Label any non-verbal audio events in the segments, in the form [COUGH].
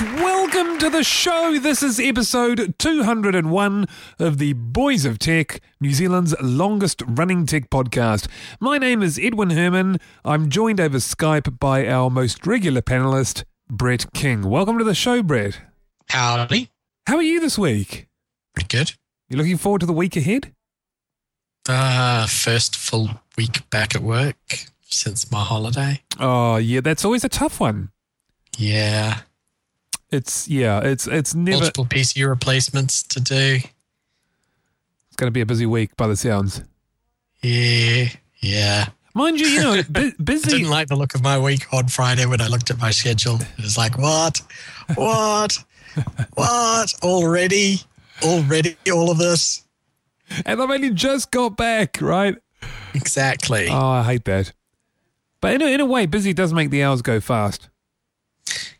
Much. Welcome to the show. This is episode 201 of the Boys of Tech, New Zealand's longest running tech podcast. My name is Edwin Herman. I'm joined over Skype by our most regular panelist, Brett King. Welcome to the show, Brett. Howdy. How are you this week? Pretty good. You looking forward to the week ahead? Uh, first full week back at work since my holiday. Oh, yeah, that's always a tough one. Yeah. It's, yeah, it's, it's never, Multiple PC replacements to do. it's going to be a busy week by the sounds. Yeah. Yeah. Mind you, you know, [LAUGHS] bu- I busy. didn't like the look of my week on Friday when I looked at my schedule. It was like, what? What? what? Already? Already all of this? And I've only just got back, right? Exactly. Oh, I hate that. But in a, in a way, busy does make the hours go fast.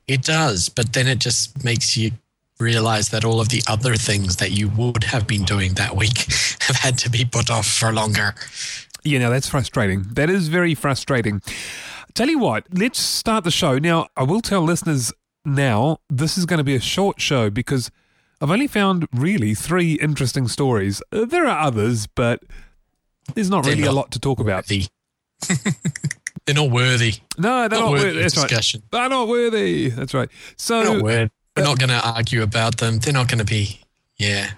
It does, but then it just makes you realize that all of the other things that you would have been doing that week [LAUGHS] have had to be put off for longer. You know, that's frustrating. That is very frustrating. Tell you what, let's start the show. Now, I will tell listeners now this is going to be a short show because I've only found really three interesting stories. There are others, but there's not really a lot to talk about. [LAUGHS] They're not worthy. No, they're Not not, worthy worthy. That's right. discussion. They're not worthy. That's right. So They're not worthy. We're not going to argue about them. They're not going to be. Yeah.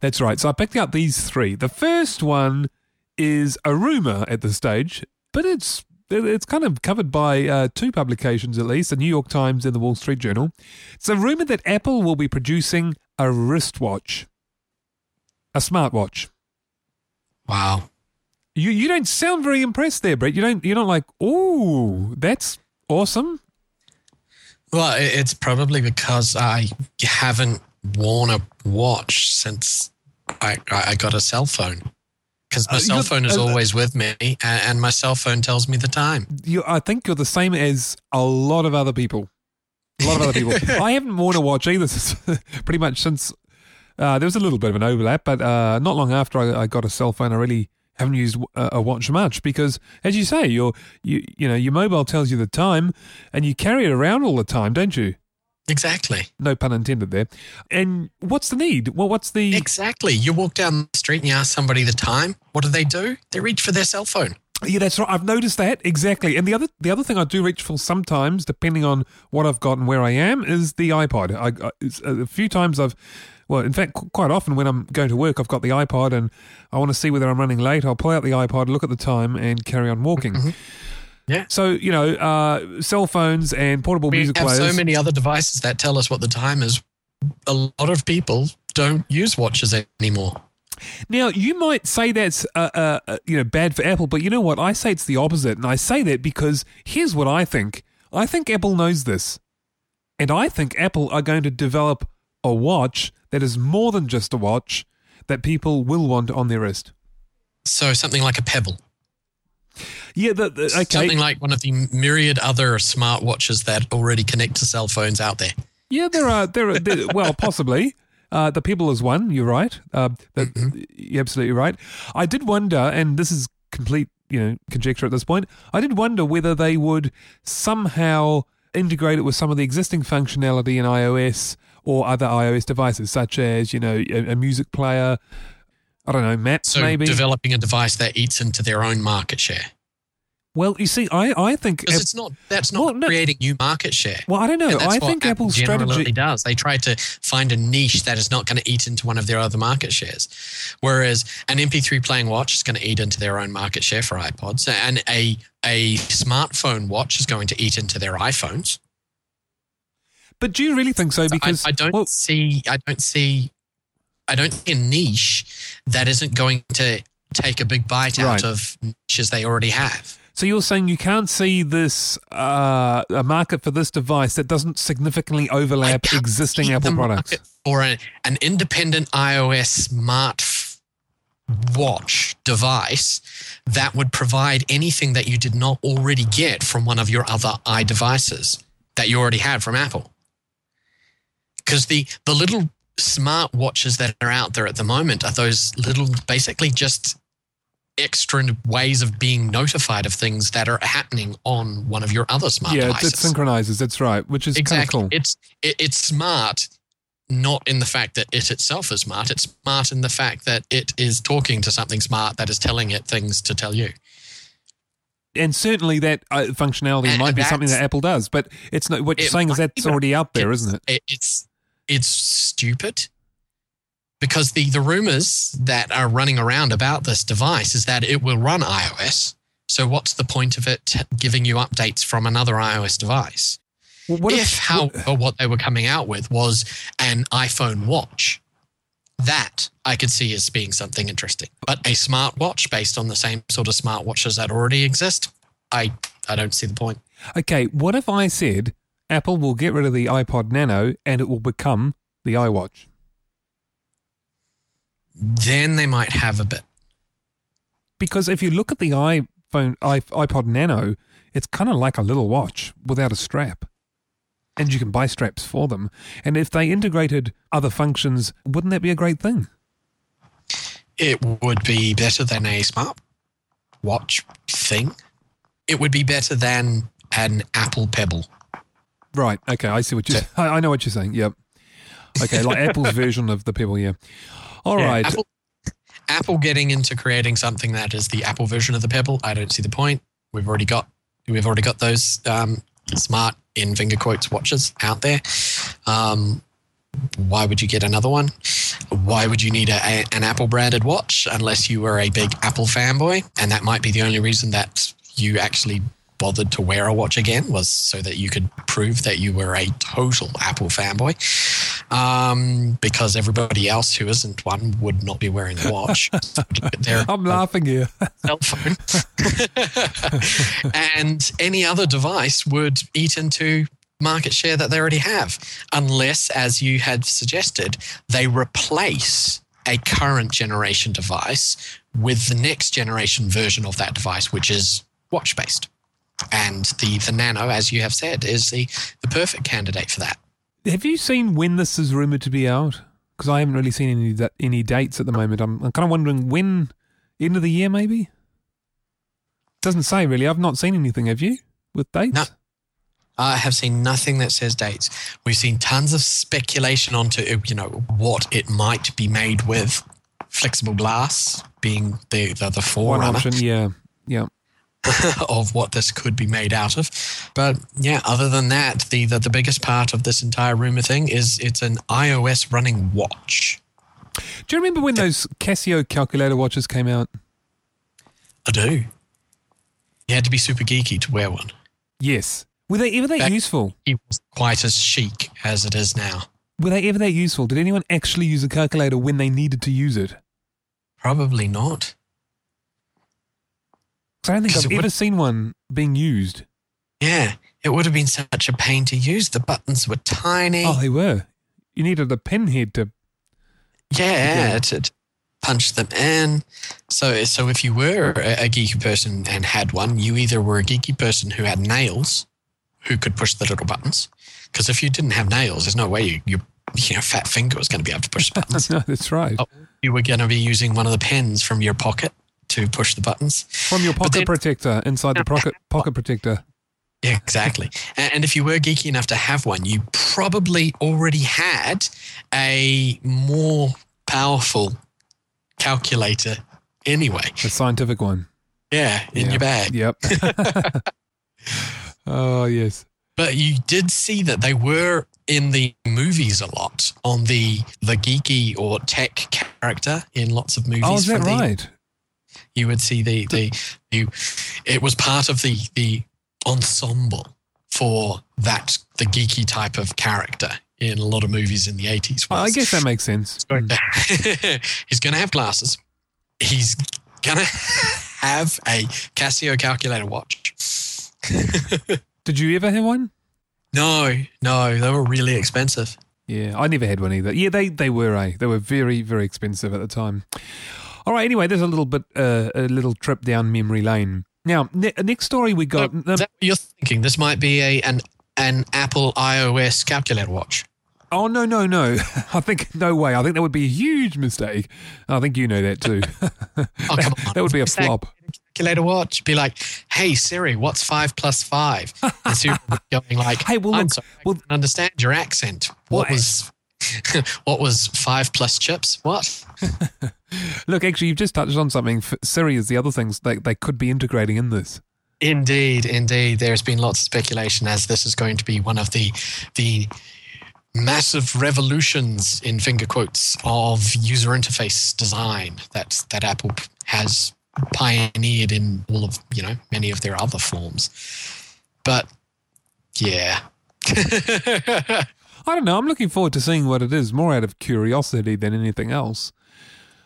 That's right. So I picked out these three. The first one is a rumor at this stage, but it's it's kind of covered by uh, two publications at least, the New York Times and the Wall Street Journal. It's a rumor that Apple will be producing a wristwatch, a smartwatch. Wow. You you don't sound very impressed there, Brett. You don't you're not like, oh, that's awesome. Well, it's probably because I haven't worn a watch since I, I got a cell phone. Because my Uh, cell phone is uh, always with me, and, and my cell phone tells me the time. You, I think you're the same as a lot of other people. A lot of other people. [LAUGHS] I haven't worn a watch either, [LAUGHS] pretty much since uh, there was a little bit of an overlap, but uh, not long after I, I got a cell phone, I really haven't used a, a watch much because, as you say, your you you know your mobile tells you the time, and you carry it around all the time, don't you? Exactly. No pun intended there. And what's the need? Well, what's the Exactly. You walk down the street and you ask somebody the time. What do they do? They reach for their cell phone. Yeah, that's right. I've noticed that exactly. And the other the other thing I do reach for sometimes, depending on what I've got and where I am, is the iPod. I, I it's, a few times I've, well, in fact, qu- quite often when I'm going to work, I've got the iPod and I want to see whether I'm running late. I'll pull out the iPod, look at the time, and carry on walking. Yeah. So you know, uh, cell phones and portable We music have players. so many other devices that tell us what the time is. A lot of people don't use watches anymore. Now, you might say that's uh, uh, uh, you know bad for Apple, but you know what? I say it's the opposite, and I say that because here's what I think. I think Apple knows this, and I think Apple are going to develop a watch that is more than just a watch that people will want on their wrist. So something like a Pebble. Yeah, the, the, okay. Something like one of the myriad other smartwatches that already connect to cell phones out there. Yeah, there are there are there, well possibly. Uh, the Pebble is one. You're right. Uh, that, Mm-hmm. You're absolutely right. I did wonder, and this is complete, you know, conjecture at this point. I did wonder whether they would somehow integrate it with some of the existing functionality in iOS or other iOS devices, such as you know a, a music player. I don't know, maps So maybe. developing a device that eats into their own market share. Well, you see, I I think Because it's not that's not Well, no- creating new market share. well, I don't know. I think Apple Apple's strategy. does. They try to find a niche that is not going to eat into one of their other market shares. Whereas an MP3 playing watch is going to eat into their own market share for iPods, and a a smartphone watch is going to eat into their iPhones. But do you really think so? I, Because I don't well, see. I don't see. I don't see a niche that isn't going to take a big bite Right. out of niches they already have. So you're saying you can't see this uh, a market for this device that doesn't significantly overlap existing Apple products. or a, an independent iOS smart watch device that would provide anything that you did not already get from one of your other iDevices that you already had from Apple. Because the, the little smart watches that are out there at the moment are those little, basically just extra ways of being notified of things that are happening on one of your other smart yeah, it, devices it synchronizes. That's right, which is exactly. kind of cool. It's it, it's smart, not in the fact that it itself is smart. It's smart in the fact that it is talking to something smart that is telling it things to tell you. and certainly that uh, functionality And might be something that Apple does, but it's not. What you're saying is that's already out there, isn't it? it- It's it's stupid because the the rumors that are running around about this device is that it will run iOS. So what's the point of it giving you updates from another iOS device? Well, what if, however, what they were coming out with was an iPhone watch, that I could see as being something interesting. But a smartwatch based on the same sort of smartwatches that already exist, I I don't see the point. Okay, what if I said Apple will get rid of the iPod Nano and it will become the iWatch? Then they might have a bit. Because if you look at the iPhone iPod Nano, it's kind of like a little watch without a strap. And you can buy straps for them. And if they integrated other functions, wouldn't that be a great thing? It would be better than a smart watch thing. It would be better than an Apple Pebble. Right. Okay. I see what you. I, I know what you're saying. Yep. Okay. Like [LAUGHS] Apple's version of the Pebble. Yeah. All Yeah, right. Apple, Apple getting into creating something that is the Apple version of the Pebble. I don't see the point. We've already got we've already got those um, smart in finger quotes watches out there. Um, why would you get another one? Why would you need a, a, an Apple branded watch unless you were a big Apple fanboy? And that might be the only reason that you actually bothered to wear a watch again was so that you could prove that you were a total Apple fanboy. Um, because everybody else who isn't one would not be wearing a watch. [LAUGHS] I'm laughing here. cell phone. [LAUGHS] and any other device would eat into market share that they already have, unless, as you had suggested, they replace a current generation device with the next generation version of that device, which is watch based. And the, the Nano, as you have said, is the, the perfect candidate for that. Have you seen when this is rumored to be out? Because I haven't really seen any any dates at the moment. I'm, I'm kind of wondering when, end of the year maybe. Doesn't say really. I've not seen anything. Have you with dates? No. I have seen nothing that says dates. We've seen tons of speculation onto you know what it might be made with. Flexible glass being the the, the One option. Yeah. Yeah. [LAUGHS] of what this could be made out of. But yeah, other than that, the, the the biggest part of this entire rumor thing is it's an iOS running watch. Do you remember when those Casio calculator watches came out? I do. You had to be super geeky to wear one. Yes. Were they ever that Back- useful? It was quite as chic as it is now. Were they ever that useful? Did anyone actually use a calculator when they needed to use it? Probably not. I don't think I've it would- ever seen one being used. Yeah, it would have been such a pain to use. The buttons were tiny. Oh, they were. You needed a pinhead to. yeah, to, to punch them in. So, so if you were a, a geeky person and had one, you either were a geeky person who had nails, who could push the little buttons. Because if you didn't have nails, there's no way you, [LAUGHS] your you know, fat finger was going to be able to push the buttons. [LAUGHS] no, that's right. Oh. you were going to be using one of the pens from your pocket to push the buttons. From your pocket then- protector inside the pocket pocket protector. Yeah, exactly. and, if you were geeky enough to have one, you probably already had a more powerful calculator anyway. The scientific one. Yeah, in your bag. Yep. [LAUGHS] [LAUGHS] oh yes. But you did see that they were in the movies a lot on the the geeky or tech character in lots of movies. Oh, is that right? You would see the the you it was part of the the ensemble for that the geeky type of character in a lot of movies in the 80s Well, I guess that makes sense. [LAUGHS] he's going to have glasses he's going to have a Casio calculator watch. [LAUGHS] Did you ever have one? No, no, they were really expensive. Yeah, I never had one either. Yeah, they they were a they were very very expensive at the time. All right. Anyway, there's a little bit uh, a little trip down memory lane. Now, ne- next story we got. So, that what you're thinking? This might be a an an Apple iOS calculator watch. Oh no no no! [LAUGHS] I think no way. I think that would be a huge mistake. I think you know that too. [LAUGHS] Oh, come on. that would be a flop. Calculator watch. Be like, hey Siri, what's five plus five? And Siri would be going like, [LAUGHS] Hey, well, I'm look, sorry, I well- understand your accent. What Well, was [LAUGHS] what was five plus chips? What? [LAUGHS] Look, actually, you've just touched on something. Siri is the other things they they could be integrating in this. Indeed, indeed. There's been lots of speculation as this is going to be one of the the massive revolutions in finger quotes of user interface design that that Apple has pioneered in all of you know many of their other forms. But yeah. [LAUGHS] I don't know. I'm looking forward to seeing what it is, more out of curiosity than anything else.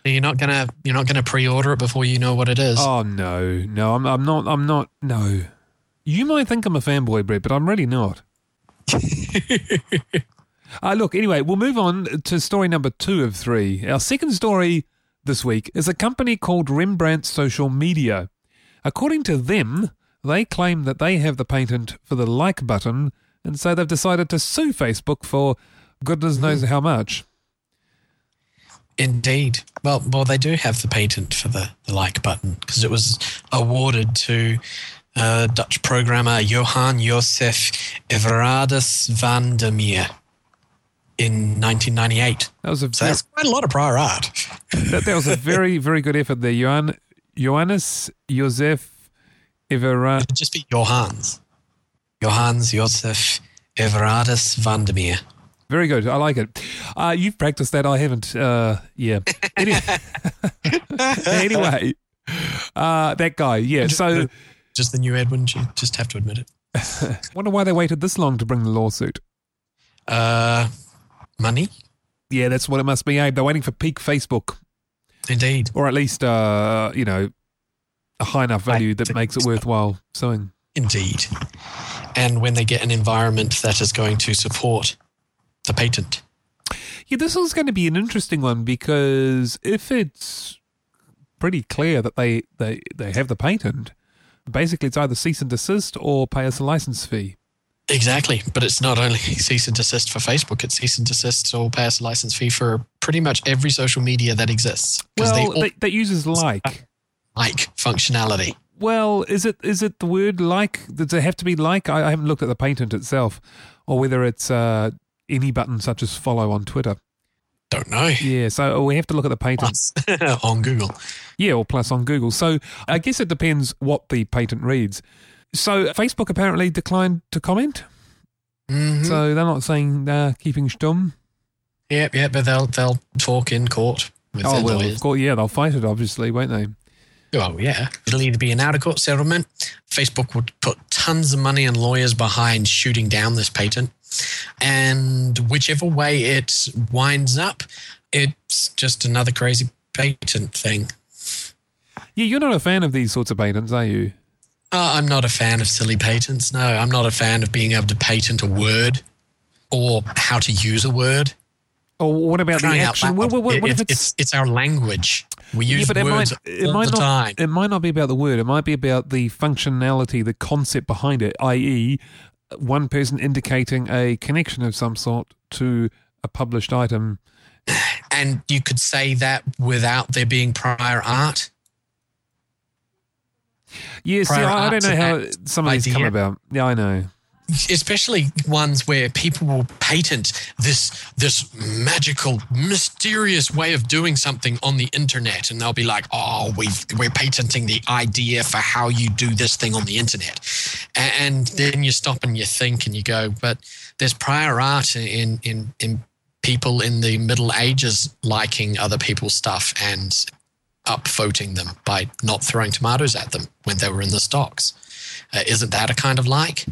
You're not gonna you're not gonna pre-order it before you know what it is. Oh no, no, I'm I'm not. I'm not. No, you might think I'm a fanboy, Brett, but I'm really not. [LAUGHS] uh, look, anyway, we'll move on to story number two of three. Our second story this week is a company called Rembrandt Social Media. According to them, they claim that they have the patent for the like button, and so they've decided to sue Facebook for goodness knows how much. Indeed. Well, well, they do have the patent for the, the like button because it was awarded to uh, Dutch programmer Johan Josef Everardus van der Meer in 1998. That was a So that's quite a lot of prior art. [LAUGHS] that, that was a very, very good effort there. Johan, Johannes Josef Evera. It'd just be Johans. Johans Josef Everardus van der Meer. Very good. I like it. Uh, you've practiced that. I haven't. Uh, yeah. [LAUGHS] Any- [LAUGHS] anyway, uh, that guy. Yeah. So, Just the new Edwin, you just have to admit it. [LAUGHS] wonder why they waited this long to bring the lawsuit. Uh, money? Yeah, that's what it must be. Abe. They're waiting for peak Facebook, Indeed. or at least, uh, you know, a high enough value that makes it worthwhile suing. Indeed. And when they get an environment that is going to support the patent. Yeah, this is going to be an interesting one because if it's pretty clear that they, they, they have the patent, basically it's either cease and desist or pay us a license fee. Exactly. But it's not only [LAUGHS] cease and desist for Facebook, it's cease and desist or pay us a license fee for pretty much every social media that exists. Because Well, they all that, that uses like. like functionality. Well, is it is it the word like? Does it have to be like? I, I haven't looked at the patent itself, or whether it's uh, any button such as follow on Twitter. Don't know. Yeah, so we have to look at the patent. [LAUGHS] On Google. Yeah, or plus on Google. So I guess it depends what the patent reads. So Facebook apparently declined to comment. Mhm. So they're not saying uh, keeping stum. Yep, yep, but they'll they'll talk in court with Oh well, lawyers. of course, yeah, they'll fight it, obviously, won't they? Oh yeah, it'll either be an out of court settlement. Facebook would put tons of money and lawyers behind shooting down this patent, and whichever way it winds up, it's just another crazy patent thing. Yeah, you're not a fan of these sorts of patents, are you? Uh, I'm not a fan of silly patents. No, I'm not a fan of being able to patent a word or how to use a word. Or what about the Crying out action? What, what, what, what It- if it's, it's it's our language. We use yeah, but it words might it all might the not time. it might not be about the word. It might be about the functionality, the concept behind it, i.e., one person indicating a connection of some sort to a published item. [SIGHS] And you could say that without there being prior art. Yeah, see, Prior I, I don't know how some of these come about. Yeah, I know. Especially ones where people will patent this this magical mysterious way of doing something on the internet and they'll be like oh we've we're patenting the idea for how you do this thing on the internet. And then you stop and you think and you go but there's prior art in in in people in the middle ages liking other people's stuff and upvoting them by not throwing tomatoes at them when they were in the stocks. Uh, isn't that a kind of like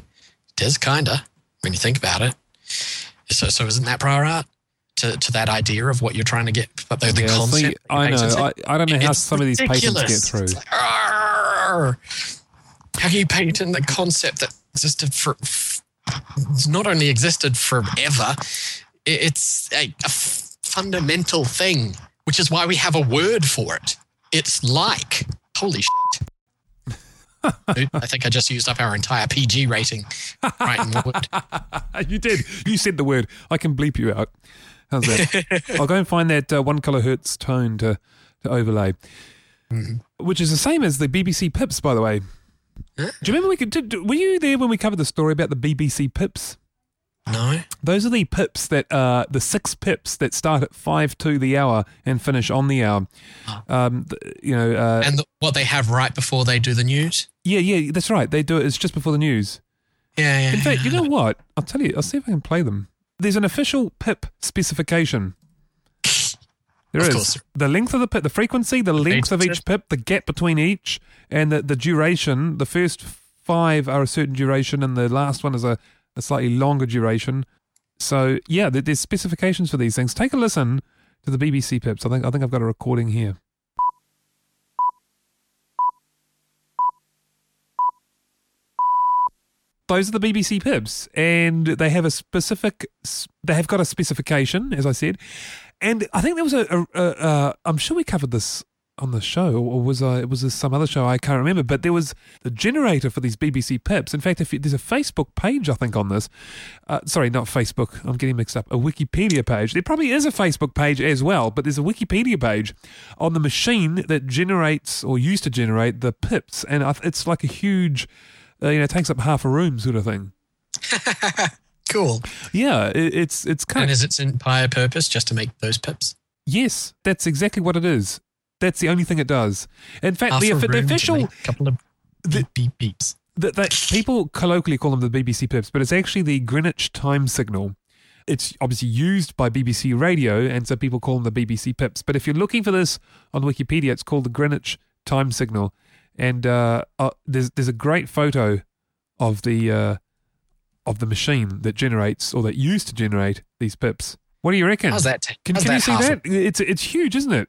it is kinda when you think about it. So, so isn't that prior art to, to that idea of what you're trying to get? But the, the Yeah, see, concept. I know. I, I don't know how some of these patents get through. Like! How can you patent the concept that existed for, it's not only existed forever, it's a fundamental thing, which is why we have a word for it. It's like. Holy shit. I think I just used up our entire PG rating right in the word. [LAUGHS] you did. You said the word. I can bleep you out. How's that? [LAUGHS] I'll go and find that uh, one kilohertz tone to, to overlay, which is the same as the BBC Pips, by the way. Do you remember we could? Did, were you there when we covered the story about the BBC Pips? No? Those are the pips that uh, the six pips that start at five to the hour and finish on the hour. Um, th- you know, uh, And the, what they have right before they do the news? yeah, yeah, that's right. They do it. It's just before the news. Yeah, yeah. In fact, you know what? I'll tell you. I'll see if I can play them. There's an official pip specification. There Of is course. the length of the pip, the frequency, the length of each pip, the gap between each, and the, the duration. The first five are a certain duration, and the last one is a, a slightly longer duration. So yeah, there's specifications for these things. Take a listen to the BBC pips. I think I think I've got a recording here. those are the BBC Pips, and they have a specific. They have got a specification, as I said, and I think there was a. I'm sure we covered this on the show, or was I? Was this some other show? I can't remember. But there was the generator for these BBC Pips. In fact, if you, there's a Facebook page, I think on this. Uh, sorry, not Facebook. I'm getting mixed up. A Wikipedia page. There probably is a Facebook page as well, but there's a Wikipedia page on the machine that generates or used to generate the Pips, and it's like a huge. Uh, you know, takes up half a room, sort of thing. [LAUGHS] Cool. Yeah, it, it's it's kind And of is its entire purpose just to make those pips? yes, that's exactly what it is. That's the only thing it does. In fact, the, a the official couple of the- beep beep beeps. that, that people colloquially call them the BBC Pips, but it's actually the Greenwich time signal. It's obviously used by BBC Radio, and so people call them the BBC Pips. But if you're looking for this on Wikipedia, it's called the Greenwich time signal, and uh, uh, there's there's a great photo of the uh, of the machine that generates or that used to generate these pips. What do you reckon? How's that? ta- Can, how's can you see that? It's it's huge, isn't it?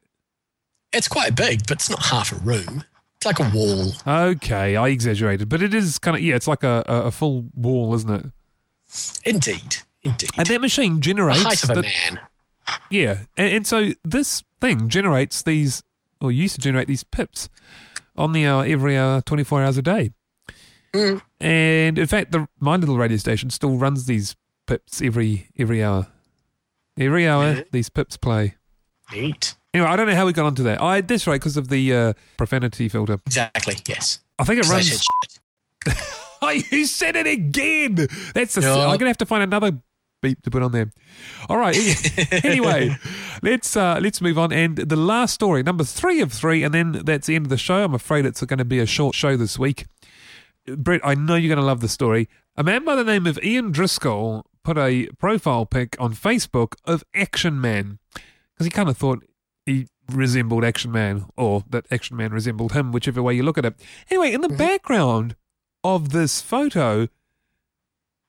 It's quite big, but it's not half a room. It's like a wall. Okay, I exaggerated, but it is kind of yeah, it's like a, a, full wall, isn't it? Indeed. Indeed. And that machine generates the height of a the- man. Yeah, and, and so this thing generates these, or used to generate these pips on the hour every hour, twenty four hours a day. Mm. And in fact, the my little radio station still runs these pips every every hour. Every hour, Yeah. these pips play. Neat. Anyway, I don't know how we got onto that. I that's right because of the uh, profanity filter. Exactly. Yes. I think it I runs. said [LAUGHS] shit. Oh, you said it again. That's. I'm gonna have to find another beep to put on there. All right. [LAUGHS] anyway, let's uh, let's move on. And the last story, number three of three, and then that's the end of the show. I'm afraid it's going to be a short show this week. Brett, I know you're going to love the story. A man by the name of Ian Driscoll put a profile pic on Facebook of Action Man because he kind of thought he resembled Action Man or that Action Man resembled him, whichever way you look at it. Anyway, in the background of this photo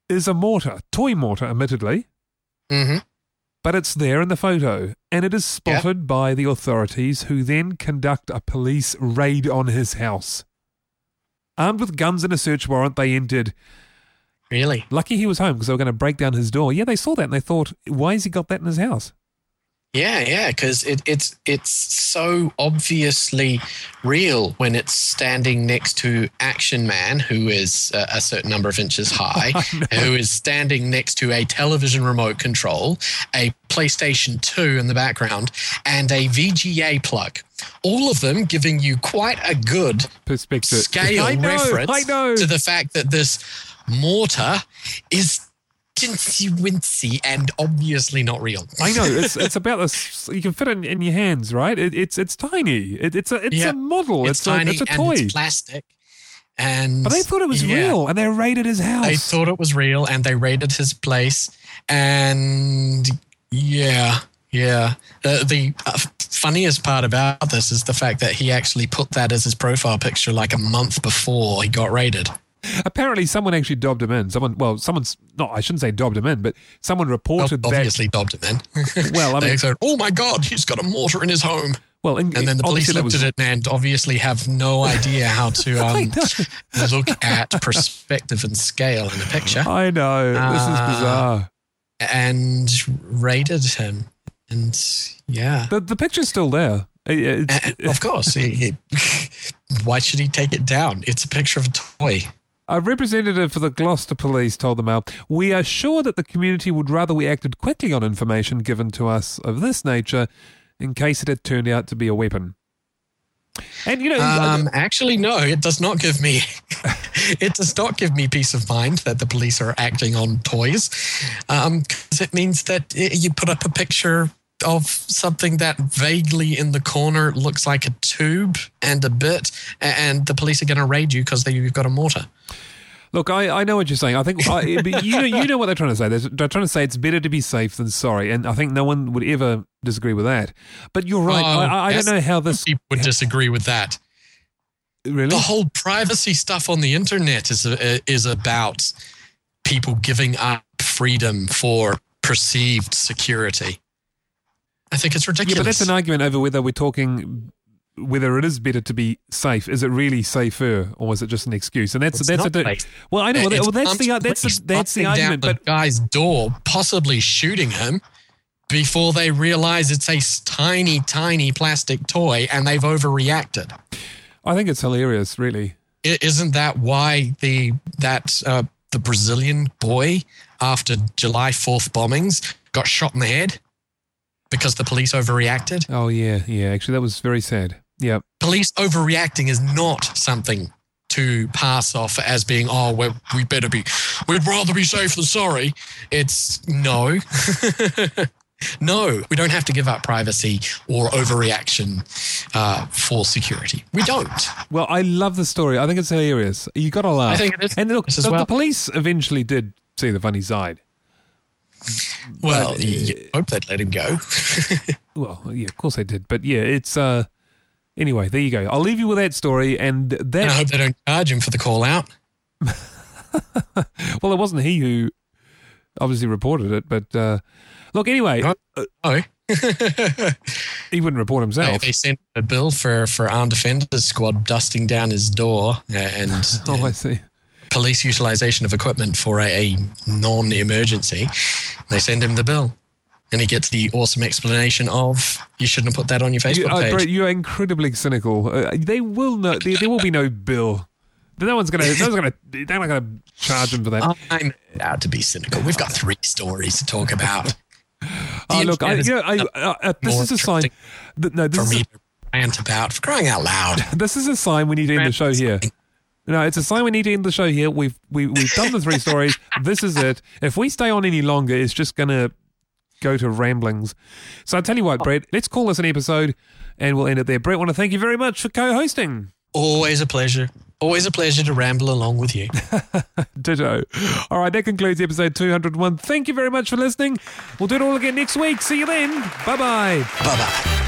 is a mortar, toy mortar, admittedly, Mm-hmm. but it's there in the photo and it is spotted by the authorities who then conduct a police raid on his house. Armed with guns and a search warrant, they entered. Really? Lucky he was home because they were going to break down his door. Yeah, they saw that and they thought, why has he got that in his house? Yeah, yeah, because it, it's it's so obviously real when it's standing next to Action Man, who is uh, a certain number of inches [LAUGHS] high, who is standing next to a television remote control, a PlayStation 2 in the background, and a VGA plug. All of them giving you quite a good Perspective. scale know, reference I know. to the fact that this mortar is tinsy wincy and obviously not real. I know [LAUGHS] it's it's about this. You can fit it in, in your hands, right? It, it's it's tiny. It, it's a it's Yeah. a model. It's, It's, tiny a it's a toy. it's plastic. And but they thought it was yeah, real, and they raided his house. They thought it was real, and they raided his place. And yeah, yeah. The, the uh, funniest part about this is the fact that he actually put that as his profile picture like a month before he got raided. Apparently, someone actually dobbed him in. Someone, well, someone's not. I shouldn't say dobbed him in, but someone Well, reported that. obviously, dobbed him in. [LAUGHS] Well, I mean, said, "Oh my God, he's got a mortar in his home." Well, in, And then the police looked was- at it and obviously have no idea how to [LAUGHS] um, look at perspective and scale in a picture I know. this is Ah. bizarre. and raided him. And yeah. The, the picture's still there. It- of course, he, he- [LAUGHS] why should he take it down? It's a picture of a toy. A representative for the Gloucester Police told the Mail, We are sure that the community would rather we acted quickly on information given to us of this nature in case it had turned out to be a weapon. And, you know, Um, actually, no, it does not give me. [LAUGHS] it does not give me peace of mind that the police are acting on toys, because it means that i you put up a picture of something that vaguely in the corner looks like a tube and a bit, and the police are going to raid you because you've got a mortar. Look, I, I know what you're saying. I think I, you know you know what they're trying to say. They're, they're trying to say it's better to be safe than sorry, and I think no one would ever disagree with that. But you're right. Oh, I, I, yes. don't know how this People would disagree with that. really. the whole privacy stuff on the internet is uh, is about people giving up freedom for perceived security. I think it's ridiculous. Yeah, but that's an argument over whether we're talking whether it is better to be safe. Is it really safer, or is it just an excuse? And that's It's that's a well, I know. Well, well, that's the that's the, that's the argument. down But guy's door, possibly shooting him before they realize it's a tiny, tiny plastic toy, and they've overreacted. I think it's hilarious, really. I- Isn't that why the that uh, the Brazilian boy after July Fourth bombings got shot in the head because the police overreacted? Oh yeah, yeah. Actually, that was very sad. Yeah. Police overreacting is not something to pass off as being oh we we better be we'd rather be safe than sorry. It's no. [LAUGHS] No, we don't have to give up privacy or overreaction uh, for security. We don't. Well, I love the story. I think it's hilarious. You got to laugh. I think it is And look, the, the police eventually did see the funny side. Well, But, you hope they'd let him go. [LAUGHS] Well, yeah, of course they did. But yeah, it's uh. Anyway, there you go. I'll leave you with that story, and And I hope they don't charge him for the call out. [LAUGHS] Well, it wasn't he who obviously reported it, but uh, look. Anyway, No. uh, Oh, [LAUGHS] he wouldn't report himself. they sent a bill for for armed defenders squad dusting down his door and Oh, I see. Police utilization of equipment for a, a non-emergency. They send him the bill, and he gets the awesome explanation of you shouldn't have put that on your You, Facebook uh, page. Brett, you are incredibly cynical. Uh, they will no. There, there will be no bill. No one's gonna. No one's gonna. They're not gonna charge him for that. I'm allowed to be cynical. We've got three stories to talk about. [LAUGHS] Oh, look, I, you know, I, uh, uh, this is a sign. no, this for is me a, to rant about for crying out loud. [LAUGHS] this is a sign we need to end the show here. No, it's a sign we need to end the show here. We've we, we've done the three stories. [LAUGHS] This is it. If we stay on any longer, it's just gonna go to ramblings. So I tell you what, Brett, let's call this an episode, and we'll end it there. Brett, want to thank you very much for co-hosting. Always a pleasure. Always a pleasure to ramble along with you. [LAUGHS] Ditto. All right, that concludes episode 201. Thank you very much for listening. We'll do it all again next week. See you then. Bye bye. bye bye.